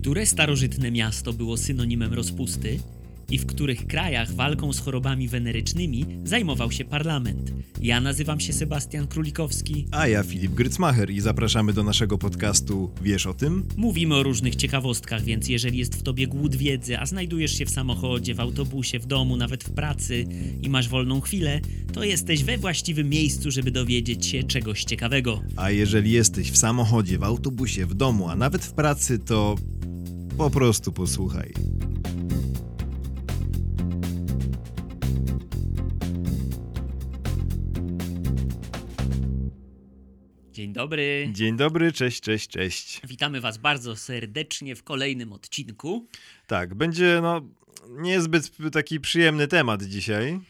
Które starożytne miasto było synonimem rozpusty i w których krajach walką z chorobami wenerycznymi zajmował się parlament? Ja nazywam się Sebastian Królikowski. A ja Filip Grycmacher i zapraszamy do naszego podcastu Wiesz o tym? Mówimy o różnych ciekawostkach, więc jeżeli jest w tobie głód wiedzy, a znajdujesz się w samochodzie, w autobusie, w domu, nawet w pracy i masz wolną chwilę, to jesteś we właściwym miejscu, żeby dowiedzieć się czegoś ciekawego. A jeżeli jesteś w samochodzie, w autobusie, w domu, a nawet w pracy, to po prostu posłuchaj. Dzień dobry. Dzień dobry, cześć, cześć, cześć. Witamy Was bardzo serdecznie w kolejnym odcinku. Tak, będzie no niezbyt taki przyjemny temat dzisiaj.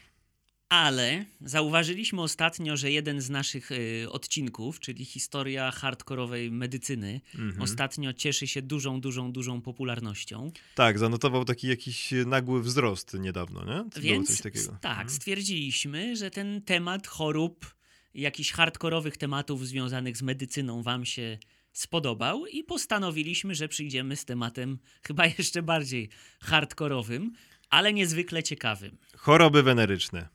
Ale zauważyliśmy ostatnio, że jeden z naszych y, odcinków, czyli historia hardkorowej medycyny, Mhm. ostatnio cieszy się dużą, dużą, dużą popularnością. Tak, zanotował taki jakiś nagły wzrost niedawno, nie? Było Więc tak, Mhm. stwierdziliśmy, że ten temat chorób, jakichś hardkorowych tematów związanych z medycyną Wam się spodobał i postanowiliśmy, że przyjdziemy z tematem chyba jeszcze bardziej hardkorowym, ale niezwykle ciekawym. Choroby weneryczne.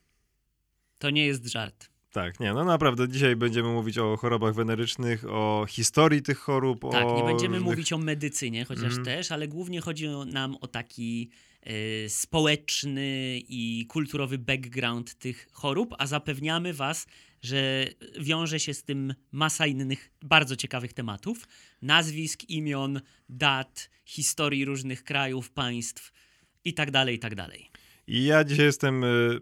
To nie jest żart. Tak, nie, no naprawdę dzisiaj będziemy mówić o chorobach wenerycznych, o historii tych chorób, Tak, o nie będziemy różnych... mówić o medycynie, chociaż Mhm. też, ale głównie chodzi nam o taki e, społeczny i kulturowy background tych chorób, a zapewniamy Was, że wiąże się z tym masa innych bardzo ciekawych tematów. Nazwisk, imion, dat, historii różnych krajów, państw i tak dalej, i tak dalej. I ja dzisiaj jestem y,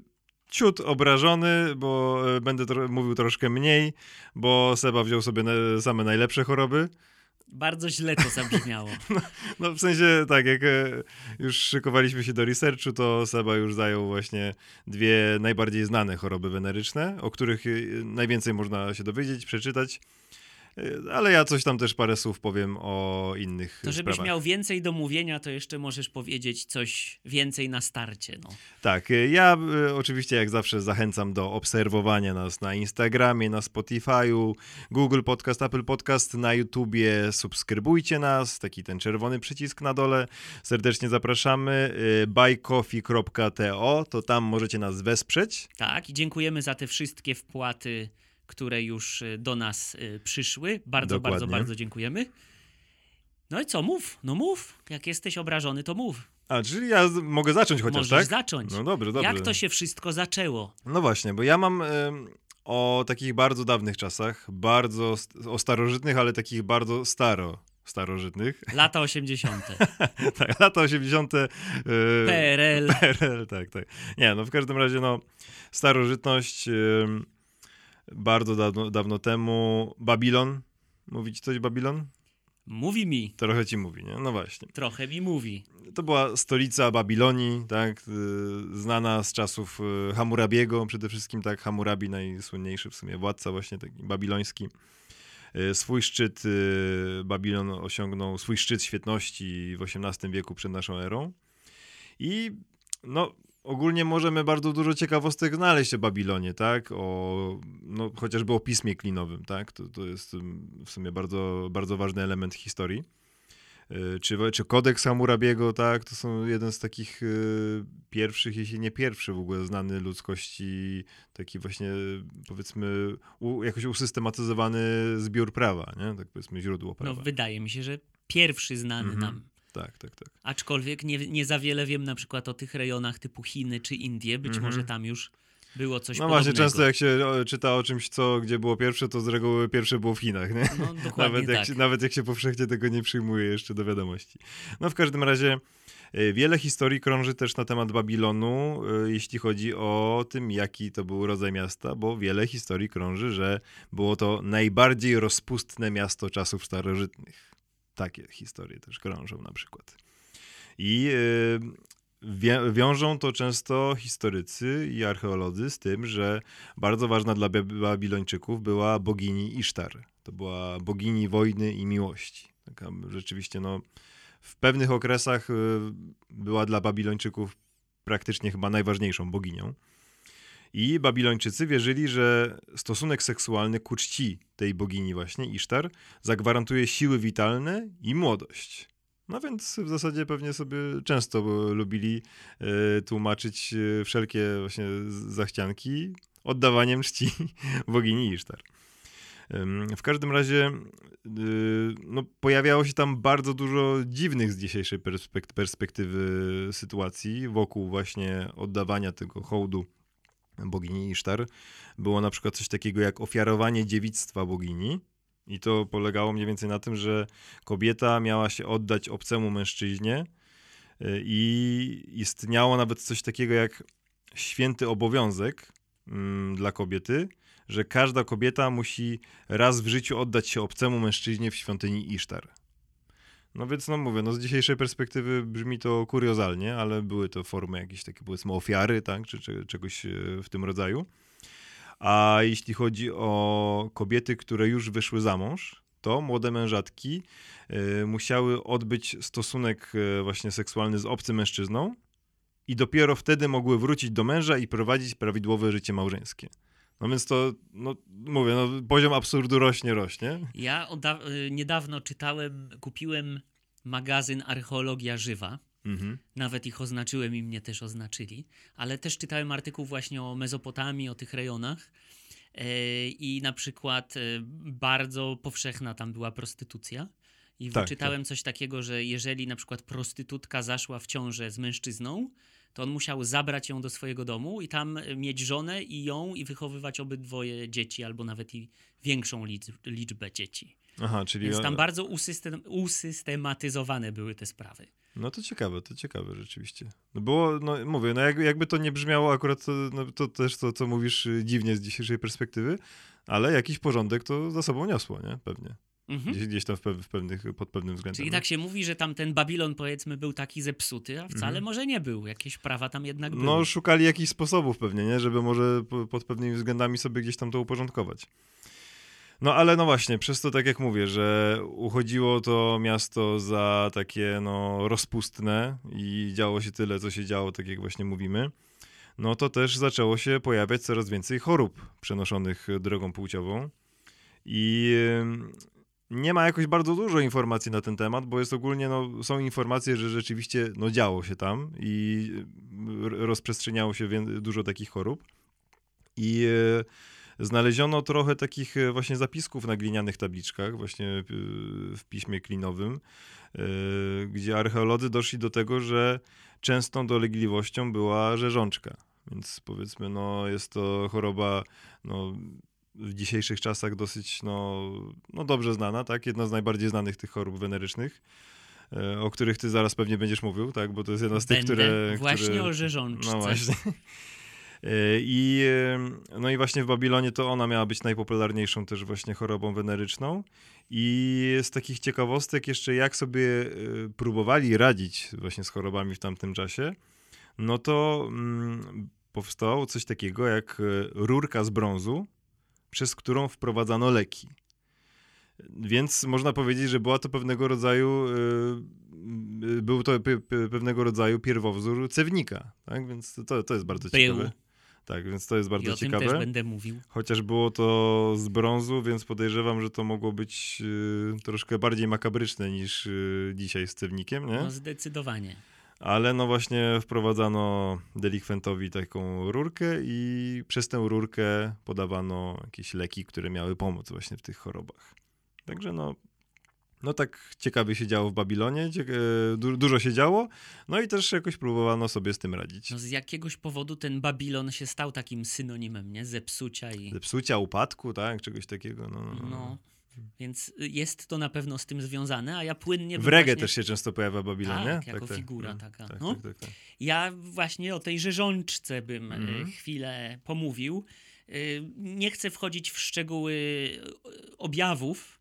ciut obrażony, bo y, będę tro- mówił troszkę mniej, bo Seba wziął sobie same najlepsze choroby. Bardzo źle to zabrzmiało. No w sensie tak, jak e, już szykowaliśmy się do researchu, to Seba już zajął właśnie dwie najbardziej znane choroby weneryczne, o których y, najwięcej można się dowiedzieć, przeczytać. Ale ja coś tam też parę słów powiem o innych To żebyś sprawach. miał więcej do mówienia, to jeszcze możesz powiedzieć coś więcej na starcie. No. Tak, y, ja y, oczywiście jak zawsze zachęcam do obserwowania nas na Instagramie, na Spotify'u, Google Podcast, Apple Podcast, na YouTubie subskrybujcie nas, taki ten czerwony przycisk na dole, serdecznie zapraszamy, y, buycoffee.to, to tam możecie nas wesprzeć. Tak, i dziękujemy za te wszystkie wpłaty, które już y, do nas y, przyszły. Bardzo, bardzo, Dokładnie. bardzo dziękujemy. No i co, mów, no mów. Jak jesteś obrażony, to mów. A, czyli ja mogę zacząć chociaż, Możesz tak? zacząć. No dobrze, dobrze. Jak to się wszystko zaczęło? No właśnie, bo ja mam em, o takich bardzo dawnych czasach, bardzo, o starożytnych, ale takich bardzo staro, starożytnych, Lata 80. tak, lata 80. y, PRL. PRL, tak, tak. Nie, no w każdym razie, no, starożytność, bardzo dawno, dawno temu, Babilon, mówić coś Babilon? Mówi mi. Trochę ci mówi, nie? No właśnie. Trochę mi mówi. To była stolica Babilonii, tak, y, znana z czasów y, Hammurabiego, przede wszystkim, tak, Hammurabi, najsłynniejszy w sumie władca właśnie taki babiloński. Y, Swój szczyt Babilon osiągnął, swój szczyt świetności w XVIII wieku przed naszą erą. I no, ogólnie możemy bardzo dużo ciekawostek znaleźć o Babilonie, tak? O, no, chociażby o pismie klinowym, tak? To, to jest ym, w sumie bardzo, bardzo ważny element historii. Y, Czy, czy kodeks Hammurabiego, tak? To są jeden z takich y, pierwszych, jeśli nie pierwszy w ogóle znany ludzkości, taki właśnie powiedzmy u, jakoś usystematyzowany zbiór prawa, nie? Tak powiedzmy źródło No prawa. wydaje mi się, że pierwszy znany Mhm. nam. Tak, tak, tak. Aczkolwiek nie, nie za wiele wiem na przykład o tych rejonach typu Chiny czy Indie. Być Mhm. może tam już było coś No podobnego. właśnie, często jak się czyta o czymś, co gdzie było pierwsze, to z reguły pierwsze było w Chinach, nie? No dokładnie Nawet jak, tak. się, nawet jak się powszechnie tego nie przyjmuje jeszcze do wiadomości. No w każdym razie e, wiele historii krąży też na temat Babilonu, e, jeśli chodzi o tym, jaki to był rodzaj miasta, bo wiele historii krąży, że było to najbardziej rozpustne miasto czasów starożytnych. Takie historie też krążą na przykład. I wie, wiążą to często historycy i archeolodzy z tym, że bardzo ważna dla Bab- Babilończyków była bogini Isztar. To była bogini wojny i miłości. Taka rzeczywiście, no, w pewnych okresach y, była dla Babilończyków praktycznie chyba najważniejszą boginią. I Babilończycy wierzyli, że stosunek seksualny ku czci tej bogini właśnie, Isztar, zagwarantuje siły witalne i młodość. No więc w zasadzie pewnie sobie często lubili e, tłumaczyć e, wszelkie właśnie zachcianki oddawaniem czci bogini Isztar. W każdym razie y, no, pojawiało się tam bardzo dużo dziwnych z dzisiejszej perspektywy sytuacji wokół właśnie oddawania tego hołdu bogini Isztar. Było na przykład coś takiego jak ofiarowanie dziewictwa bogini. I to polegało mniej więcej na tym, że kobieta miała się oddać obcemu mężczyźnie y, i istniało nawet coś takiego jak święty obowiązek mm, dla kobiety, że każda kobieta musi raz w życiu oddać się obcemu mężczyźnie w świątyni Isztar. No więc, no mówię, no z dzisiejszej perspektywy brzmi to kuriozalnie, ale były to formy jakieś takie, powiedzmy, ofiary, tak, czy, czy czegoś e, w tym rodzaju. A jeśli chodzi o kobiety, które już wyszły za mąż, to młode mężatki y, musiały odbyć stosunek y, właśnie seksualny z obcym mężczyzną i dopiero wtedy mogły wrócić do męża i prowadzić prawidłowe życie małżeńskie. No więc to, no mówię, no, poziom absurdu rośnie, rośnie. Ja y, niedawno czytałem, kupiłem magazyn Archeologia Żywa. Mhm. Nawet ich oznaczyłem i mnie też oznaczyli. Ale też czytałem artykuł właśnie o Mezopotamii, o tych rejonach. E, I na przykład e, bardzo powszechna tam była prostytucja. I tak, wyczytałem tak. coś takiego, że jeżeli na przykład prostytutka zaszła w ciążę z mężczyzną, to on musiał zabrać ją do swojego domu i tam mieć żonę i ją i wychowywać obydwoje dzieci, albo nawet i większą liczbę dzieci. Aha, czyli... Więc tam bardzo usystem, usystematyzowane były te sprawy. No to ciekawe, to ciekawe rzeczywiście. No było, no mówię, no jakby to nie brzmiało akurat, no to też to, co mówisz y, dziwnie z dzisiejszej perspektywy, ale jakiś porządek to za sobą niosło, nie? Pewnie. Mhm. Gdzieś, gdzieś tam w, w, pewnych, pod pewnym względem. Czyli tak się mówi, że tam ten Babilon powiedzmy był taki zepsuty, a wcale mhm. może nie był. Jakieś prawa tam jednak były. No szukali jakichś sposobów pewnie, nie? Żeby może pod pewnymi względami sobie gdzieś tam to uporządkować. No ale no właśnie, przez to tak jak mówię, że uchodziło to miasto za takie no rozpustne i działo się tyle, co się działo, tak jak właśnie mówimy, no to też zaczęło się pojawiać coraz więcej chorób przenoszonych drogą płciową. I nie ma jakoś bardzo dużo informacji na ten temat, bo jest ogólnie, no, są informacje, że rzeczywiście no, działo się tam i rozprzestrzeniało się dużo takich chorób. I e, znaleziono trochę takich e, właśnie zapisków na glinianych tabliczkach, właśnie w piśmie klinowym, gdzie archeolodzy doszli do tego, że częstą dolegliwością była rzeżączka. Więc powiedzmy, no, jest to choroba no, w dzisiejszych czasach dosyć no, no dobrze znana, tak? Jedna z najbardziej znanych tych chorób wenerycznych, e, o których ty zaraz pewnie będziesz mówił, tak? Bo to jest jedna z tych, Będę które... Właśnie które... o rzeżączce. No właśnie. E, I, e, no i właśnie w Babilonie to ona miała być najpopularniejszą też właśnie chorobą weneryczną. I z takich ciekawostek jeszcze jak sobie próbowali radzić właśnie z chorobami w tamtym czasie, no to mm, powstało coś takiego jak rurka z brązu, przez którą wprowadzano leki. Więc można powiedzieć, że była to pewnego rodzaju, yy, był to pe, pe, pewnego rodzaju pierwowzór cewnika, tak? Więc to, to jest bardzo Był. ciekawe. Tak, więc to jest bardzo I o ciekawe. Tym też będę mówił. Chociaż było to z brązu, więc podejrzewam, że to mogło być yy, troszkę bardziej makabryczne niż yy, dzisiaj z cewnikiem, nie? No zdecydowanie ale no właśnie wprowadzano delikwentowi taką rurkę i przez tę rurkę podawano jakieś leki, które miały pomóc właśnie w tych chorobach. Także no, no tak ciekawie się działo w Babilonie, du dużo się działo, no i też jakoś próbowano sobie z tym radzić. No z jakiegoś powodu ten Babilon się stał takim synonimem, nie? Zepsucia i... Zepsucia, upadku, tak? Czegoś takiego, no. no. No. Więc jest to na pewno z tym związane, a ja płynnie... W reggae właśnie... też się często pojawia Babilonie. Tak, jako tak, figura tak, taka. Tak, no. Tak, tak, ja właśnie o tej rzeżączce bym mm -hmm. chwilę pomówił. Y, nie chcę wchodzić w szczegóły objawów,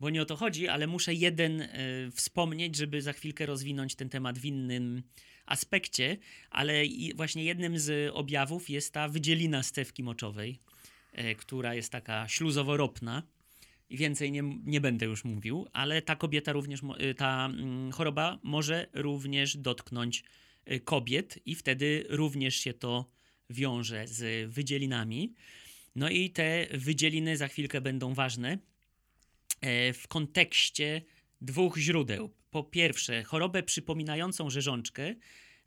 bo nie o to chodzi, ale muszę jeden y, wspomnieć, żeby za chwilkę rozwinąć ten temat w innym aspekcie, ale właśnie jednym z objawów jest ta wydzielina stewki moczowej, która jest taka śluzowo-ropna i więcej nie, nie będę już mówił, ale ta kobieta również, y, ta mm, choroba może również dotknąć y, kobiet i wtedy również się to wiąże z wydzielinami. No i te wydzieliny za chwilkę będą ważne e, w kontekście dwóch źródeł. Po pierwsze, chorobę przypominającą rzeżączkę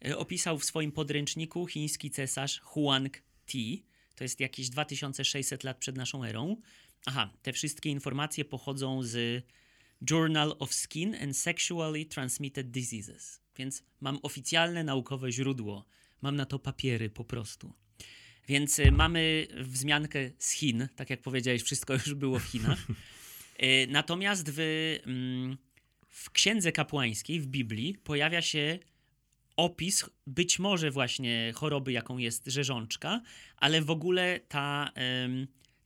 e, opisał w swoim podręczniku chiński cesarz Huang Ti. To jest jakieś 2600 lat przed naszą erą. Aha, te wszystkie informacje pochodzą z Journal of Skin and Sexually Transmitted Diseases. Więc mam oficjalne naukowe źródło. Mam na to papiery po prostu. Więc y, mamy wzmiankę z Chin, tak jak powiedziałeś, wszystko już było w Chinach. Y, natomiast w, mm, w księdze kapłańskiej, w Biblii, pojawia się opis być może właśnie choroby, jaką jest rzeżączka, ale w ogóle ta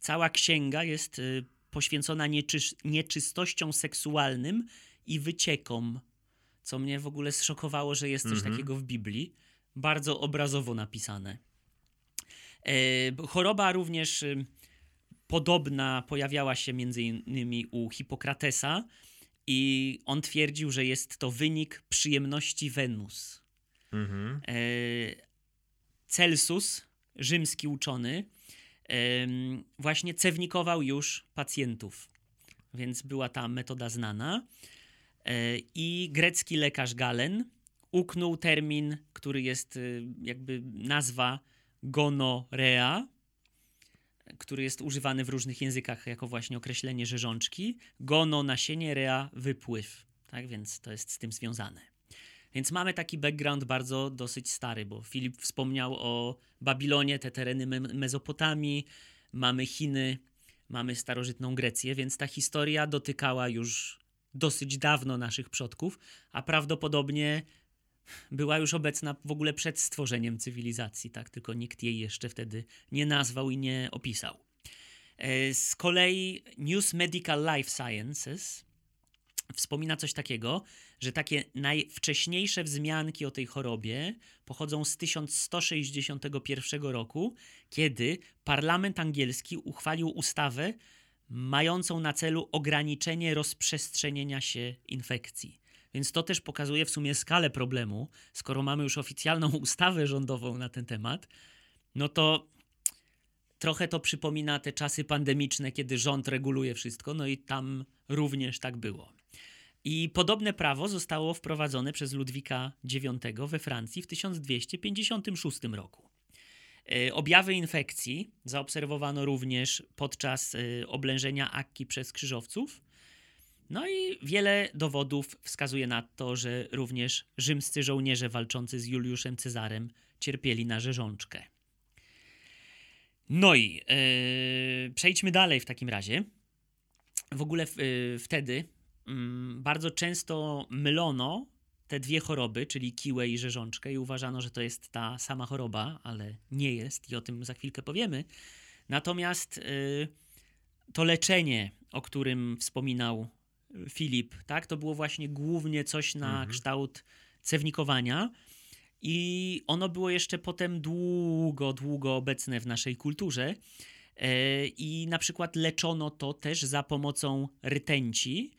cała księga jest y, poświęcona nieczy, nieczystościom seksualnym i wyciekom, co mnie w ogóle zszokowało, że jest coś -hmm. takiego w Biblii. Bardzo obrazowo napisane. E, choroba również y, podobna pojawiała się między innymi u Hipokratesa i on twierdził, że jest to wynik przyjemności Wenus. Mhm. E, Celsus, rzymski uczony, właśnie cewnikował już pacjentów, więc była ta metoda znana. E, I grecki lekarz Galen uknął termin, który jest y, jakby nazwa gonorea, który jest używany w różnych językach jako właśnie określenie rzeżączki. Gono nasienie, rea wypływ. Tak więc to jest z tym związane. Więc mamy taki background bardzo dosyć stary, bo Filip wspomniał o Babilonie, te tereny me Mezopotamii, mamy Chiny, mamy starożytną Grecję, więc ta historia dotykała już dosyć dawno naszych przodków, a prawdopodobnie była już obecna w ogóle przed stworzeniem cywilizacji, tak? Tylko nikt jej jeszcze wtedy nie nazwał i nie opisał. E, z kolei News Medical Life Sciences wspomina coś takiego, że takie najwcześniejsze wzmianki o tej chorobie pochodzą z 1161 roku, kiedy parlament angielski uchwalił ustawę mającą na celu ograniczenie rozprzestrzenienia się infekcji. Więc to też pokazuje w sumie skalę problemu. Skoro mamy już oficjalną ustawę rządową na ten temat, no to trochę to przypomina te czasy pandemiczne, kiedy rząd reguluje wszystko, no i tam również tak było. I podobne prawo zostało wprowadzone przez Ludwika IX we Francji w 1256 roku. E, objawy infekcji zaobserwowano również podczas e, oblężenia Akki przez krzyżowców, no i wiele dowodów wskazuje na to, że również rzymscy żołnierze walczący z Juliuszem Cezarem cierpieli na rzeżączkę. No i yy, przejdźmy dalej w takim razie. W ogóle yy, wtedy yy, bardzo często mylono te dwie choroby, czyli kiłę i rzeżączkę, i uważano, że to jest ta sama choroba, ale nie jest i o tym za chwilkę powiemy. Natomiast y, to leczenie, o którym wspominał Filip, tak? To było właśnie głównie coś na mhm. kształt cewnikowania. I ono było jeszcze potem długo, długo obecne w naszej kulturze. E, I na przykład leczono to też za pomocą rtęci,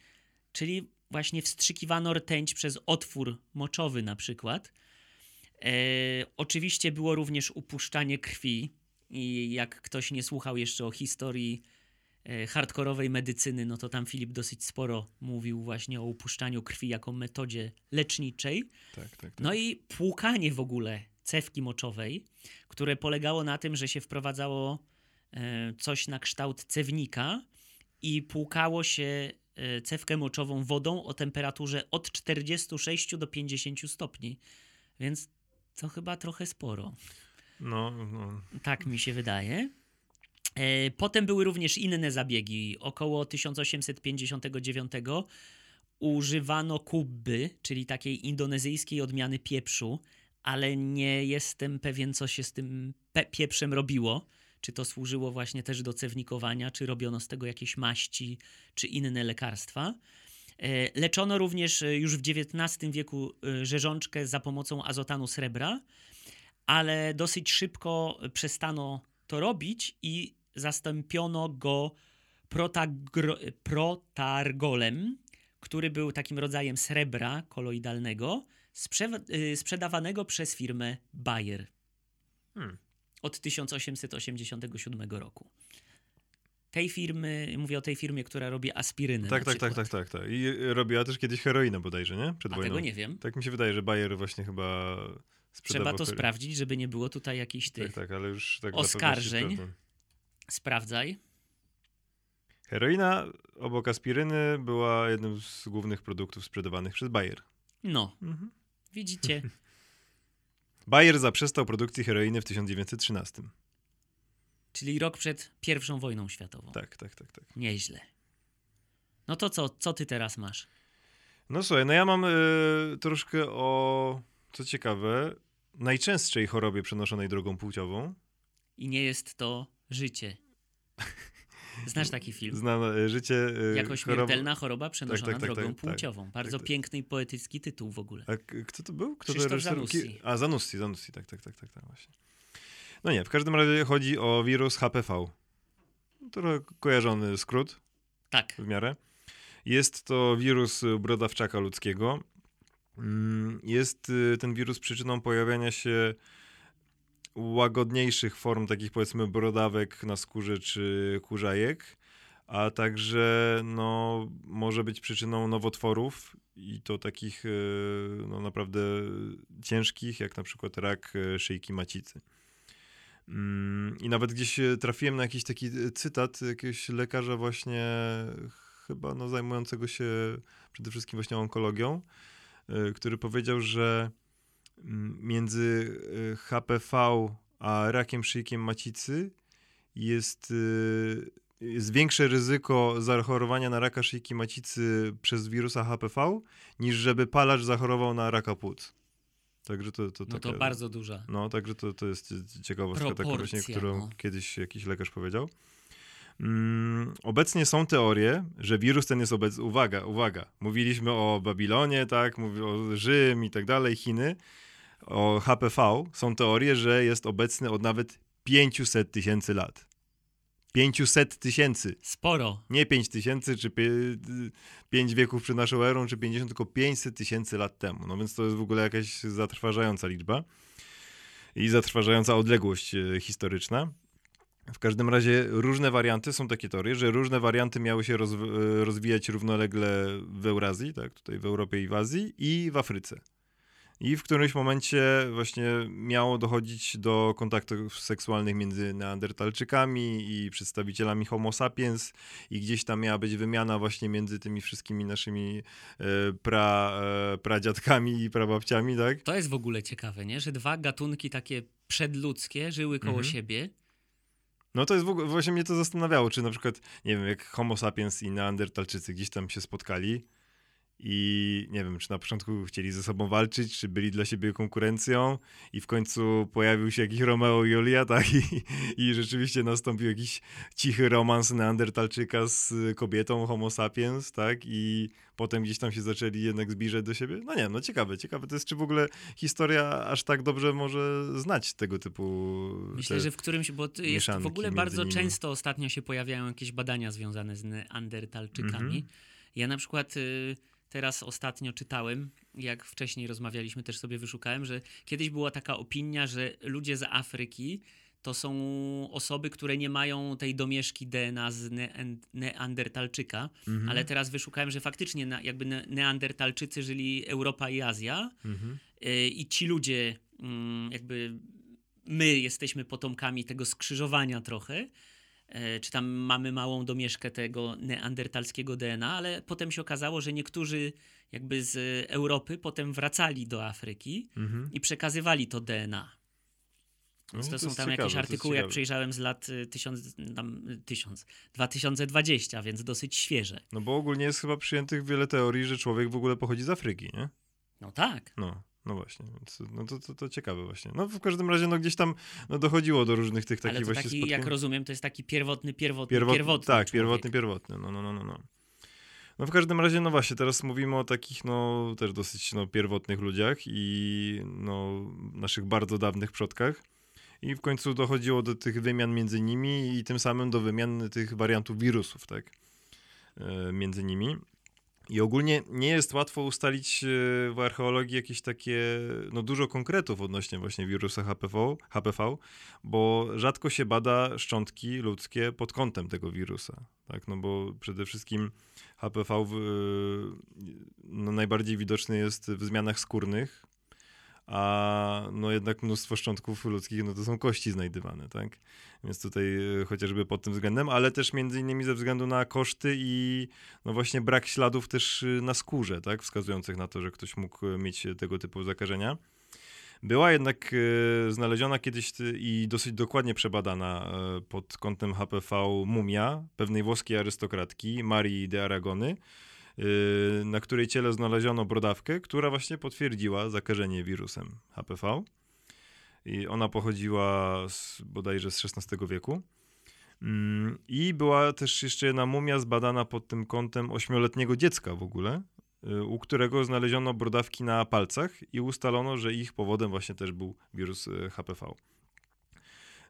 czyli właśnie wstrzykiwano rtęć przez otwór moczowy na przykład. E, oczywiście było również upuszczanie krwi. I jak ktoś nie słuchał jeszcze o historii hardkorowej medycyny, no to tam Filip dosyć sporo mówił właśnie o upuszczaniu krwi jako metodzie leczniczej. Tak, tak, tak. No i płukanie w ogóle cewki moczowej, które polegało na tym, że się wprowadzało e, coś na kształt cewnika i płukało się e, cewkę moczową wodą o temperaturze od 46 do 50 stopni. Więc to chyba trochę sporo. No, no. Tak mi się wydaje. E, potem były również inne zabiegi. Około 1859 używano kubby, czyli takiej indonezyjskiej odmiany pieprzu, ale nie jestem pewien, co się z tym pieprzem robiło. Czy to służyło właśnie też do cewnikowania, czy robiono z tego jakieś maści, czy inne lekarstwa. E, leczono również e, już w XIX wieku rzeżączkę za pomocą azotanu srebra, ale dosyć szybko przestano to robić i zastąpiono go protargolem, który był takim rodzajem srebra koloidalnego, y, sprzedawanego przez firmę Bayer hmm. od 1887 roku. tej firmy, mówię o tej firmie, która robi aspirynę Tak, tak, tak, tak, tak, tak. I robiła też kiedyś heroinę bodajże, nie? Przed A wojną. tego nie wiem. Tak mi się wydaje, że Bayer właśnie chyba sprzedawał Trzeba to sprawdzić, żeby nie było tutaj jakichś tych Tak, tak, ale już tak oskarżeń. Sprawdzaj. Heroina obok aspiryny była jednym z głównych produktów sprzedawanych przez Bayer. No, Mhm. widzicie. Bayer zaprzestał produkcji heroiny w 1913. Czyli rok przed pierwszą wojną światową. Tak, tak, tak, tak. Nieźle. No to co, co ty teraz masz? No słuchaj, no ja mam y, troszkę o, co ciekawe, najczęstszej chorobie przenoszonej drogą płciową. I nie jest to życie. Znasz taki film? Znam y, życie... Y, Jako śmiertelna choroba przenoszona tak, tak, drogą tak, tak. płciową. Bardzo tak. piękny i poetycki tytuł w ogóle. A kto to był? Kto Krzysztof? Zanussi. A, Zanussi, Zanussi, tak, tak, tak, tak, tak, właśnie. No nie, w każdym razie chodzi o wirus HPV. Trochę kojarzony skrót Tak. w miarę. Jest to wirus brodawczaka ludzkiego. Mm, Jest y, ten wirus przyczyną pojawiania się łagodniejszych form takich powiedzmy brodawek na skórze czy kurzajek, a także no, może być przyczyną nowotworów i to takich y, no, naprawdę ciężkich, jak na przykład rak y, szyjki macicy. Mm, I nawet gdzieś e, trafiłem na jakiś taki e, cytat jakiegoś lekarza właśnie chyba no, zajmującego się przede wszystkim właśnie onkologią, e, który powiedział, że między e, HPV a rakiem szyjkiem macicy jest, e, jest większe ryzyko zachorowania na raka szyjki macicy przez wirusa HPV, niż żeby palacz zachorował na raka płuc. Także to, to, No to taka- bardzo duża. no, także to, to jest ciekawostka taka właśnie, którą no. kiedyś jakiś lekarz powiedział. Mm, obecnie są teorie, że wirus ten jest obecny. Uwaga, uwaga. Mówiliśmy o Babilonie, tak, mówi o Rzym i tak dalej, Chiny. O HPV są teorie, że jest obecny od nawet 500 tysięcy lat. 500 tysięcy. Sporo. Nie 5 tysięcy, czy 5 wieków przed naszą erą, czy 50, tylko 500 tysięcy lat temu. No więc to jest w ogóle jakaś zatrważająca liczba i zatrważająca odległość e, historyczna. W każdym razie różne warianty, są takie teorie, że różne warianty miały się e, rozwijać równolegle w Eurazji, tak, tutaj w Europie i w Azji i w Afryce. I w którymś momencie właśnie miało dochodzić do kontaktów seksualnych między neandertalczykami i przedstawicielami Homo sapiens i gdzieś tam miała być wymiana właśnie między tymi wszystkimi naszymi e, pra, e, pradziadkami i prababciami, tak? To jest w ogóle ciekawe, nie? Że dwa gatunki takie przedludzkie żyły koło Mhm. siebie. No to jest w ogóle, właśnie mnie to zastanawiało, czy na przykład, nie wiem, jak Homo sapiens i neandertalczycy gdzieś tam się spotkali i nie wiem, czy na początku chcieli ze sobą walczyć, czy byli dla siebie konkurencją i w końcu pojawił się jakiś Romeo i Julia, tak? I, i rzeczywiście nastąpił jakiś cichy romans neandertalczyka z kobietą Homo sapiens, tak? I potem gdzieś tam się zaczęli jednak zbliżać do siebie. No nie, no ciekawe, ciekawe to jest, czy w ogóle historia aż tak dobrze może znać tego typu... Myślę, że w którymś, bo jest w ogóle bardzo nimi. często ostatnio się pojawiają jakieś badania związane z neandertalczykami. Mhm. Ja na przykład y, teraz ostatnio czytałem, jak wcześniej rozmawialiśmy, też sobie wyszukałem, że kiedyś była taka opinia, że ludzie z Afryki to są osoby, które nie mają tej domieszki DNA z nean- neandertalczyka, Mhm. ale teraz wyszukałem, że faktycznie jakby ne- neandertalczycy żyli Europa i Azja, Mhm. Y, i ci ludzie, mm, jakby my jesteśmy potomkami tego skrzyżowania trochę, czy tam mamy małą domieszkę tego neandertalskiego DNA, ale potem się okazało, że niektórzy jakby z Europy potem wracali do Afryki Mhm. i przekazywali to DNA. No, to, to są tam ciekawe, jakieś artykuły, jak przejrzałem z lat y, 1000, tam, y, 1000, 2020, więc dosyć świeże. No bo ogólnie jest chyba przyjętych wiele teorii, że człowiek w ogóle pochodzi z Afryki, nie? No tak. No, no właśnie, więc no to, to, to ciekawe właśnie. No w każdym razie no gdzieś tam no, dochodziło do różnych tych takich ale to właśnie taki, spotkań. jak rozumiem, to jest taki pierwotny, pierwotny, Pierwotny- pierwotny Tak, człowiek. pierwotny, pierwotny, no, no, no, no, no. No w każdym razie, no właśnie, teraz mówimy o takich, no też dosyć no, pierwotnych ludziach i no naszych bardzo dawnych przodkach. I w końcu dochodziło do tych wymian między nimi i tym samym do wymian tych wariantów wirusów, tak? E, między nimi. I ogólnie nie jest łatwo ustalić e, w archeologii jakieś takie, no dużo konkretów odnośnie właśnie wirusa HPV, HPV, bo rzadko się bada szczątki ludzkie pod kątem tego wirusa, tak, no bo przede wszystkim HPV w, no najbardziej widoczny jest w zmianach skórnych, a no jednak mnóstwo szczątków ludzkich, no to są kości znajdywane, tak? Więc tutaj e, chociażby pod tym względem, ale też między innymi ze względu na koszty i no właśnie brak śladów też e, na skórze, tak? Wskazujących na to, że ktoś mógł mieć tego typu zakażenia. Była jednak e, znaleziona kiedyś i dosyć dokładnie przebadana pod kątem HPV mumia pewnej włoskiej arystokratki Marii de Aragony, na której ciele znaleziono brodawkę, która właśnie potwierdziła zakażenie wirusem HPV. I ona pochodziła z, bodajże z XVI wieku. Mm, I była też jeszcze jedna mumia zbadana pod tym kątem ośmioletniego dziecka w ogóle, y, u którego znaleziono brodawki na palcach i ustalono, że ich powodem właśnie też był wirus y, HPV.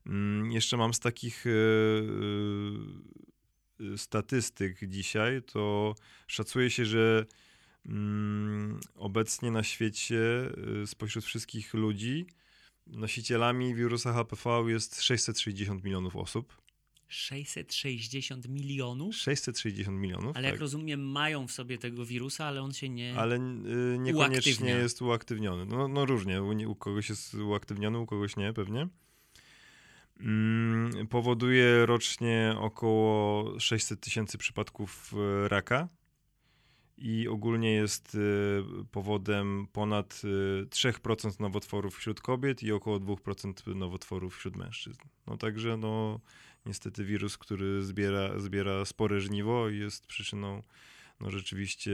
Mm, jeszcze mam z takich Y, statystyk dzisiaj, to szacuje się, że mm, obecnie na świecie y, spośród wszystkich ludzi nosicielami wirusa HPV jest 660 milionów osób. 660 milionów? 660 milionów. Ale tak. jak rozumiem, mają w sobie tego wirusa, ale on się nie. Ale y, niekoniecznie uaktywnia. jest uaktywniony. No, no różnie. U, u kogoś jest uaktywniony, u kogoś nie, pewnie. Mm, powoduje rocznie około 600 tysięcy przypadków e, raka i ogólnie jest e, powodem ponad 3% e, nowotworów wśród kobiet i około 2% nowotworów wśród mężczyzn. No także no niestety wirus, który zbiera, zbiera spore żniwo i jest przyczyną no rzeczywiście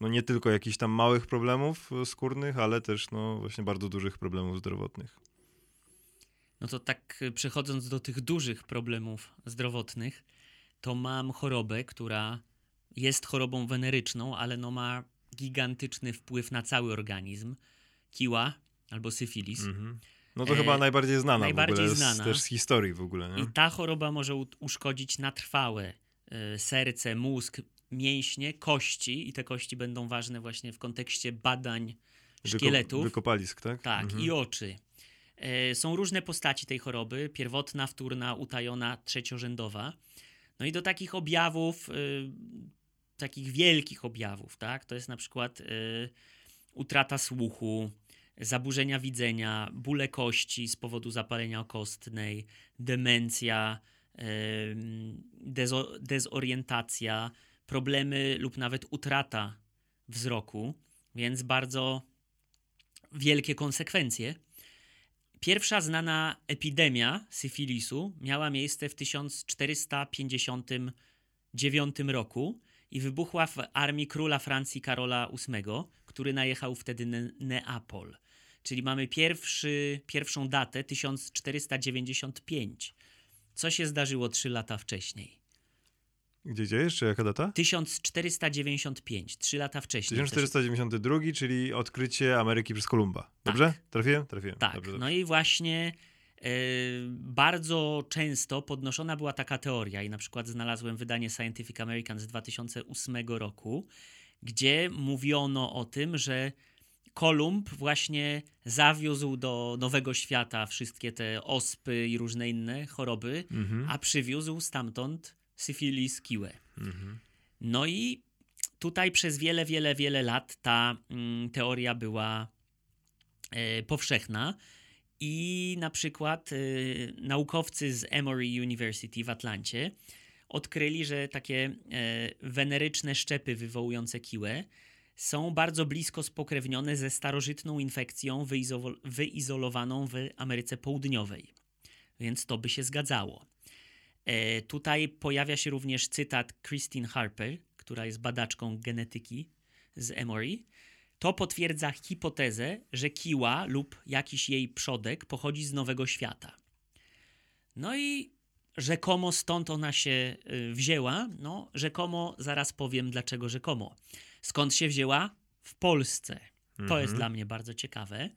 no nie tylko jakichś tam małych problemów skórnych, ale też no właśnie bardzo dużych problemów zdrowotnych. No to tak y, przechodząc do tych dużych problemów zdrowotnych, to mam chorobę, która jest chorobą weneryczną, ale no ma gigantyczny wpływ na cały organizm. Kiła albo syfilis. Mm-hmm. No to e, chyba najbardziej znana najbardziej w ogóle, znana. Z, też z historii w ogóle. Nie? I ta choroba może u- uszkodzić na trwałe y, serce, mózg, mięśnie, kości i te kości będą ważne właśnie w kontekście badań szkieletów. Wyko- wykopalisk, tak? Tak, mhm. i oczy. E, są różne postaci tej choroby: pierwotna, wtórna, utajona, trzeciorzędowa. No i do takich objawów, e, takich wielkich objawów, tak, to jest na przykład e, utrata słuchu, zaburzenia widzenia, bóle kości z powodu zapalenia kostnej, demencja, dezo- dezorientacja, problemy lub nawet utrata wzroku, więc bardzo wielkie konsekwencje. Pierwsza znana epidemia syfilisu miała miejsce w 1459 roku i wybuchła w armii króla Francji Karola VIII, który najechał wtedy na Neapol. Czyli mamy pierwszy, pierwszą datę 1495. Co się zdarzyło trzy lata wcześniej? Gdzie, gdzie jeszcze? Jaka data? 1495, trzy lata wcześniej. 1492, czyli odkrycie Ameryki przez Kolumba. Dobrze? Tak. Trafiłem? Trafiłem. Tak. Dobrze, dobrze. No i właśnie yy, bardzo często podnoszona była taka teoria i na przykład znalazłem wydanie Scientific American z 2008 roku, gdzie mówiono o tym, że Kolumb właśnie zawiózł do Nowego Świata wszystkie te ospy i różne inne choroby, mhm. a przywiózł stamtąd syfilis, kiłę. Mhm. No i tutaj przez wiele, wiele, wiele lat ta mm, teoria była e, powszechna. I na przykład y, naukowcy z Emory University w Atlancie odkryli, że takie y, weneryczne szczepy wywołujące kiłę są bardzo blisko spokrewnione ze starożytną infekcją wyizolowaną w Ameryce Południowej. Więc to by się zgadzało. E, tutaj pojawia się również cytat Christine Harper, która jest badaczką genetyki z Emory. To potwierdza hipotezę, że kiła lub jakiś jej przodek pochodzi z Nowego Świata. No i rzekomo stąd ona się y, wzięła. No, rzekomo zaraz powiem dlaczego rzekomo. Skąd się wzięła? W Polsce. To mhm. jest dla mnie bardzo ciekawe.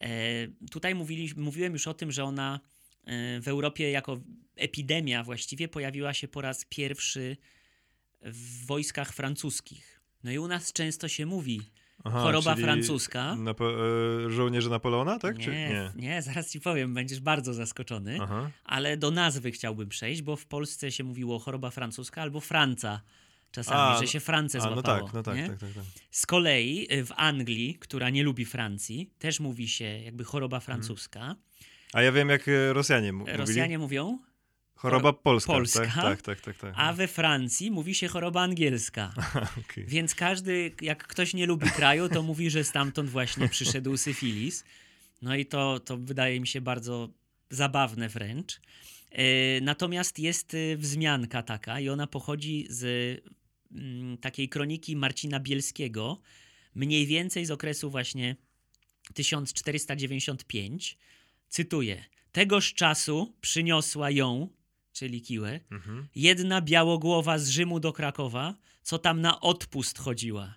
E, tutaj mówili, mówiłem już o tym, że ona w Europie jako epidemia właściwie pojawiła się po raz pierwszy w wojskach francuskich. No i u nas często się mówi Aha, choroba francuska. Napo- e, żołnierze Napoleona, tak? Nie, nie? nie, zaraz ci powiem, będziesz bardzo zaskoczony. Aha. Ale do nazwy chciałbym przejść, bo w Polsce się mówiło choroba francuska albo Franca. Czasami, A, że się France A, złapało. no tak, no tak, tak, tak, tak. Z kolei y, w Anglii, która nie lubi Francji, też mówi się jakby choroba francuska. A ja wiem, jak e, Rosjanie mówili. Rosjanie mówią, Choroba polska. Polska. Tak, tak, tak. tak, tak. a we Francji mówi się choroba angielska. Okej. Więc każdy, jak ktoś nie lubi kraju, to mówi, że stamtąd właśnie przyszedł syfilis. No i to, to wydaje mi się bardzo zabawne wręcz. E, Natomiast jest e, wzmianka taka i ona pochodzi z mm, takiej kroniki Marcina Bielskiego, mniej więcej z okresu właśnie 1495. Cytuję. Tegoż czasu przyniosła ją, czyli Kiłę, Mhm. jedna białogłowa z Rzymu do Krakowa, co tam na odpust chodziła.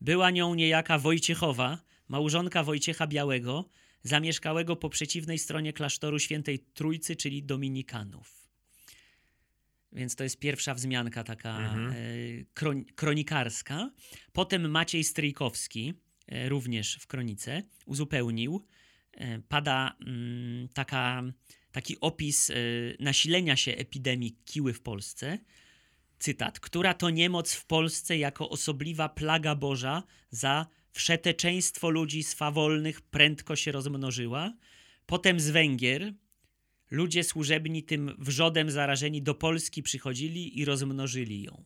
Była nią niejaka Wojciechowa, małżonka Wojciecha Białego, zamieszkałego po przeciwnej stronie klasztoru świętej Trójcy, czyli Dominikanów. Więc to jest pierwsza wzmianka taka Mhm. e, kron, kronikarska. Potem Maciej Stryjkowski, e, również w kronice, uzupełnił. E, pada mm, taka, taki opis e, nasilenia się epidemii kiły w Polsce. Cytat. Która to niemoc w Polsce jako osobliwa plaga Boża za wszeteczeństwo ludzi swawolnych prędko się rozmnożyła. Potem z Węgier ludzie służebni tym wrzodem zarażeni do Polski przychodzili i rozmnożyli ją.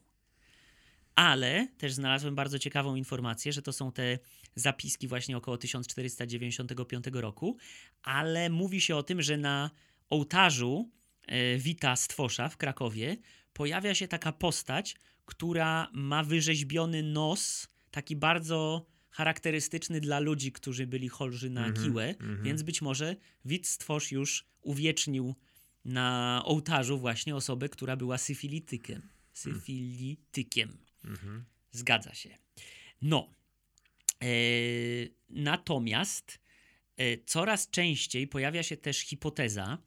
Ale też znalazłem bardzo ciekawą informację, że to są te zapiski właśnie około 1495 roku, ale mówi się o tym, że na ołtarzu e, Wita Stwosza w Krakowie pojawia się taka postać, która ma wyrzeźbiony nos, taki bardzo charakterystyczny dla ludzi, którzy byli chorzy na Mhm, kiłę, mhm. więc być może Wit Stwosz już uwiecznił na ołtarzu właśnie osobę, która była syfilitykiem. Syfilitykiem. Mhm. Zgadza się. No. E, natomiast e, coraz częściej pojawia się też hipoteza,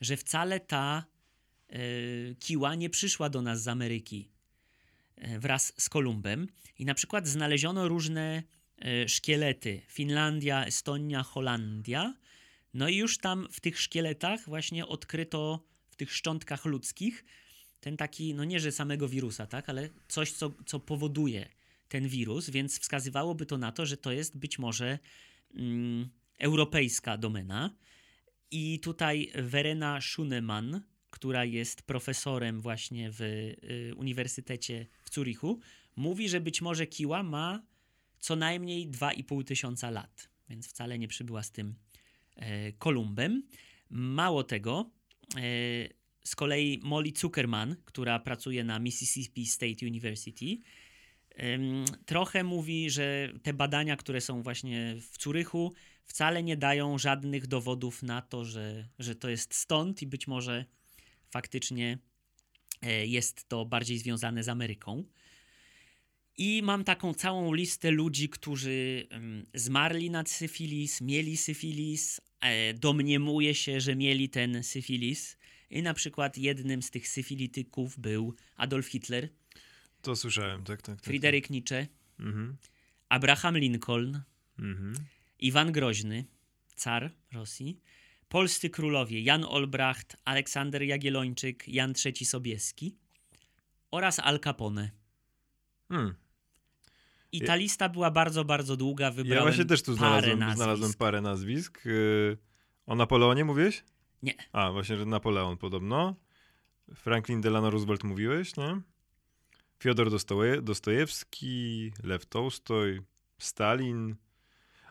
że wcale ta e, kiła nie przyszła do nas z Ameryki wraz z Kolumbem. I na przykład znaleziono różne szkielety. Finlandia, Estonia, Holandia. No i już tam w tych szkieletach właśnie odkryto w tych szczątkach ludzkich ten taki, no nie że samego wirusa, tak, ale coś, co, co powoduje ten wirus, więc wskazywałoby to na to, że to jest być może mm, europejska domena. I tutaj Verena Schunemann, która jest profesorem właśnie w y, Uniwersytecie w Zurichu, mówi, że być może kiła ma co najmniej 2,5 tysiąca lat, więc wcale nie przybyła z tym e, Kolumbem. Mało tego, e, z kolei Molly Zuckerman, która pracuje na Mississippi State University, trochę mówi, że te badania, które są właśnie w Curychu, wcale nie dają żadnych dowodów na to, że, że to jest stąd i być może faktycznie e, jest to bardziej związane z Ameryką. I mam taką całą listę ludzi, którzy zmarli na syfilis, mieli syfilis, e, domniemuje się, że mieli ten syfilis. I na przykład jednym z tych syfilityków był Adolf Hitler, To słyszałem, tak, tak. tak Friedrich Nietzsche, Tak. Mhm. Abraham Lincoln, Mhm. Iwan Groźny, car Rosji, polscy królowie Jan Olbracht, Aleksander Jagiellończyk, Jan III Sobieski oraz Al Capone. Hmm. I Ja- ta lista była bardzo, bardzo długa. Ja Wybrałem właśnie też tu parę znalazłem, nazwisk. znalazłem parę nazwisk. Yy, O Napoleonie mówiłeś? Nie. A, właśnie, że Napoleon podobno. Franklin Delano Roosevelt mówiłeś, nie? Fiodor Dostoje, Dostojewski, Lew Tołstoj, Stalin.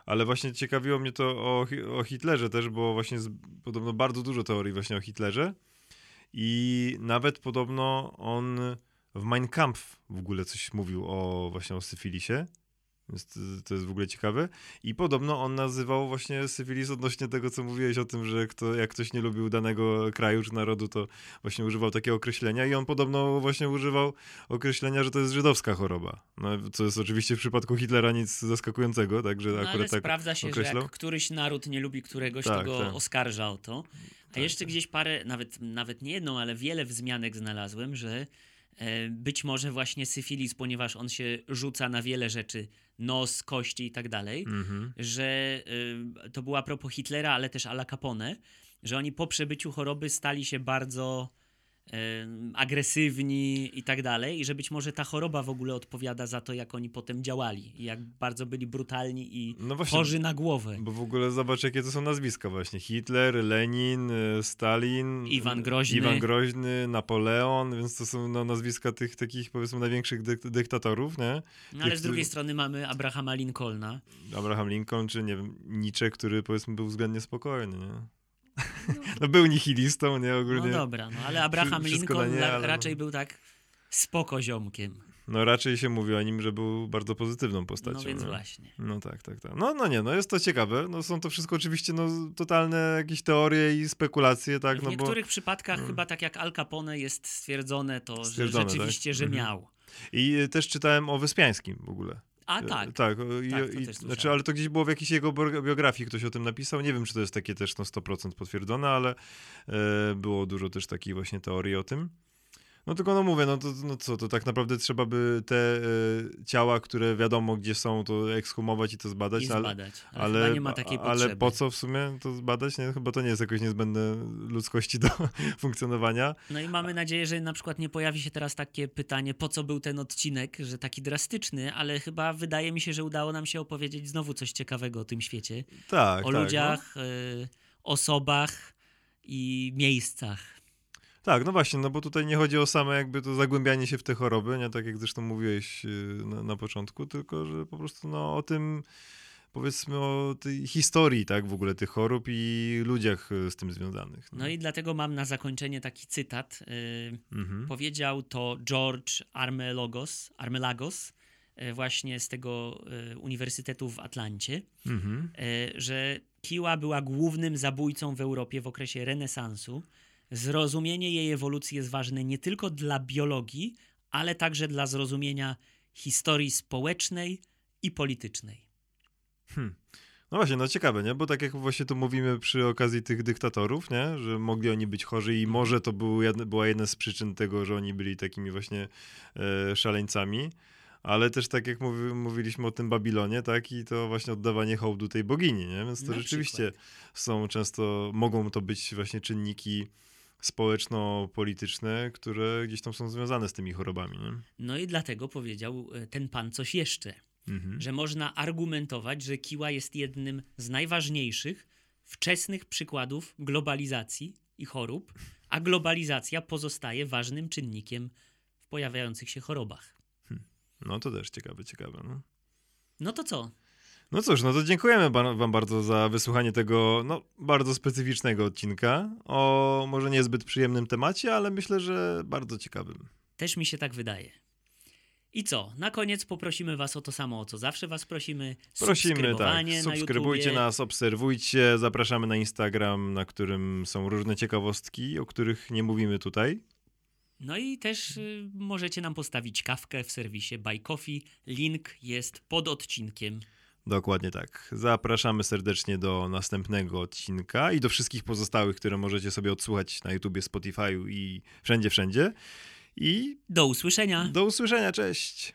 Ale właśnie ciekawiło mnie to o, o Hitlerze też, bo właśnie podobno bardzo dużo teorii właśnie o Hitlerze. I nawet podobno on w Mein Kampf w ogóle coś mówił o właśnie o syfilisie. Więc to, to jest w ogóle ciekawe. I podobno on nazywał właśnie syfilis odnośnie tego, co mówiłeś o tym, że kto, jak ktoś nie lubił danego kraju czy narodu, to właśnie używał takiego określenia i on podobno właśnie używał określenia, że to jest żydowska choroba. No, co jest oczywiście w przypadku Hitlera nic zaskakującego, także No, ale akurat tak sprawdza się, że określał. jak któryś naród nie lubi któregoś, Tak, to go tak. oskarża o to. A Tak, jeszcze tak. gdzieś parę, nawet, nawet nie jedną, ale wiele wzmianek znalazłem, że E, być może właśnie syfilis, ponieważ on się rzuca na wiele rzeczy, nos, kości i tak dalej, Mhm. że y, to była propos Hitlera, ale też Ala Capone, że oni po przebyciu choroby stali się bardzo agresywni i tak dalej i że być może ta choroba w ogóle odpowiada za to, jak oni potem działali i jak bardzo byli brutalni i No właśnie, chorzy na głowę. Bo w ogóle zobacz, jakie to są nazwiska właśnie. Hitler, Lenin, y, Stalin, Iwan y, Groźny. Iwan Groźny, Napoleon, więc to są no, nazwiska tych takich powiedzmy największych dyk- dyktatorów, nie? No, ale tych, z drugiej strony mamy Abrahama Lincolna. Abraham Lincoln, czy nie wiem, Nietzsche, który powiedzmy był względnie spokojny, nie? No był nihilistą, nie? No Ogólnie. dobra, no ale Abraham wszystko Lincoln nie, ale- raczej był tak spoko ziomkiem. No raczej się mówi o nim, że był bardzo pozytywną postacią. No więc nie? właśnie. No tak, tak, tak. No, no nie, no jest to ciekawe. No są to wszystko oczywiście no, totalne jakieś teorie i spekulacje, tak, w no bo... niektórych przypadkach, chyba tak jak Al Capone jest stwierdzone to, Stwierdzone, że rzeczywiście, tak? że miał. I też czytałem o Wyspiańskim w ogóle. A E, tak, Tak, i, Tak, i, znaczy, ale to gdzieś było w jakiejś jego bio- biografii, ktoś o tym napisał. Nie wiem, czy to jest takie też no 100% potwierdzone, ale e, było dużo też takich właśnie teorii o tym. No tylko no mówię, no to no co, to tak naprawdę trzeba by te e, ciała, które wiadomo gdzie są, to ekshumować i to zbadać, i ale, zbadać. Ale, ale, chyba nie ma takiej ale potrzeby. po co w sumie to zbadać? Nie? Chyba to nie jest jakoś niezbędne ludzkości do funkcjonowania. No i mamy nadzieję, że na przykład nie pojawi się teraz takie pytanie, po co był ten odcinek, że taki drastyczny, ale chyba wydaje mi się, że udało nam się opowiedzieć znowu coś ciekawego o tym świecie. Tak, o tak, ludziach, y, osobach i miejscach. Tak, no właśnie, no bo tutaj nie chodzi o same jakby to zagłębianie się w te choroby, nie tak jak zresztą mówiłeś yy, na, na początku, tylko że po prostu no o tym powiedzmy o tej historii, tak, w ogóle tych chorób i ludziach y, z tym związanych. No i dlatego mam na zakończenie taki cytat. y, Mhm. Powiedział to George Armelogos, Armelagos, y, właśnie z tego y, Uniwersytetu w Atlancie, Mhm. y, że kiła była głównym zabójcą w Europie w okresie renesansu. Zrozumienie jej ewolucji jest ważne nie tylko dla biologii, ale także dla zrozumienia historii społecznej i politycznej. No właśnie, no ciekawe, nie? Bo tak jak właśnie tu mówimy przy okazji tych dyktatorów, nie? Że mogli oni być chorzy i może to był była jedna z przyczyn tego, że oni byli takimi właśnie e, szaleńcami. Ale też tak jak mówi, mówiliśmy o tym Babilonie, tak? I to właśnie oddawanie hołdu tej bogini, nie? Więc to Na rzeczywiście są często, mogą to być właśnie czynniki społeczno-polityczne, które gdzieś tam są związane z tymi chorobami, nie? No i dlatego powiedział y, ten pan coś jeszcze. Mhm. że można argumentować, że kiła jest jednym z najważniejszych wczesnych przykładów globalizacji i chorób, a globalizacja pozostaje ważnym czynnikiem w pojawiających się chorobach. No to też ciekawe, ciekawe, no. No to co? No cóż, no to dziękujemy ba- wam bardzo za wysłuchanie tego no, bardzo specyficznego odcinka o może niezbyt przyjemnym temacie, ale myślę, że bardzo ciekawym. Też mi się tak wydaje. I co? Na koniec poprosimy was o to samo, o co zawsze was prosimy. Prosimy, tak, na subskrybujcie YouTubie. nas, obserwujcie, zapraszamy na Instagram, na którym są różne ciekawostki, o których nie mówimy tutaj. No i też y, możecie nam postawić kawkę w serwisie Buy Coffee. Link jest pod odcinkiem. Dokładnie tak. Zapraszamy serdecznie do następnego odcinka i do wszystkich pozostałych, które możecie sobie odsłuchać na YouTubie, Spotify'u i wszędzie, wszędzie. I Do usłyszenia! do usłyszenia, cześć!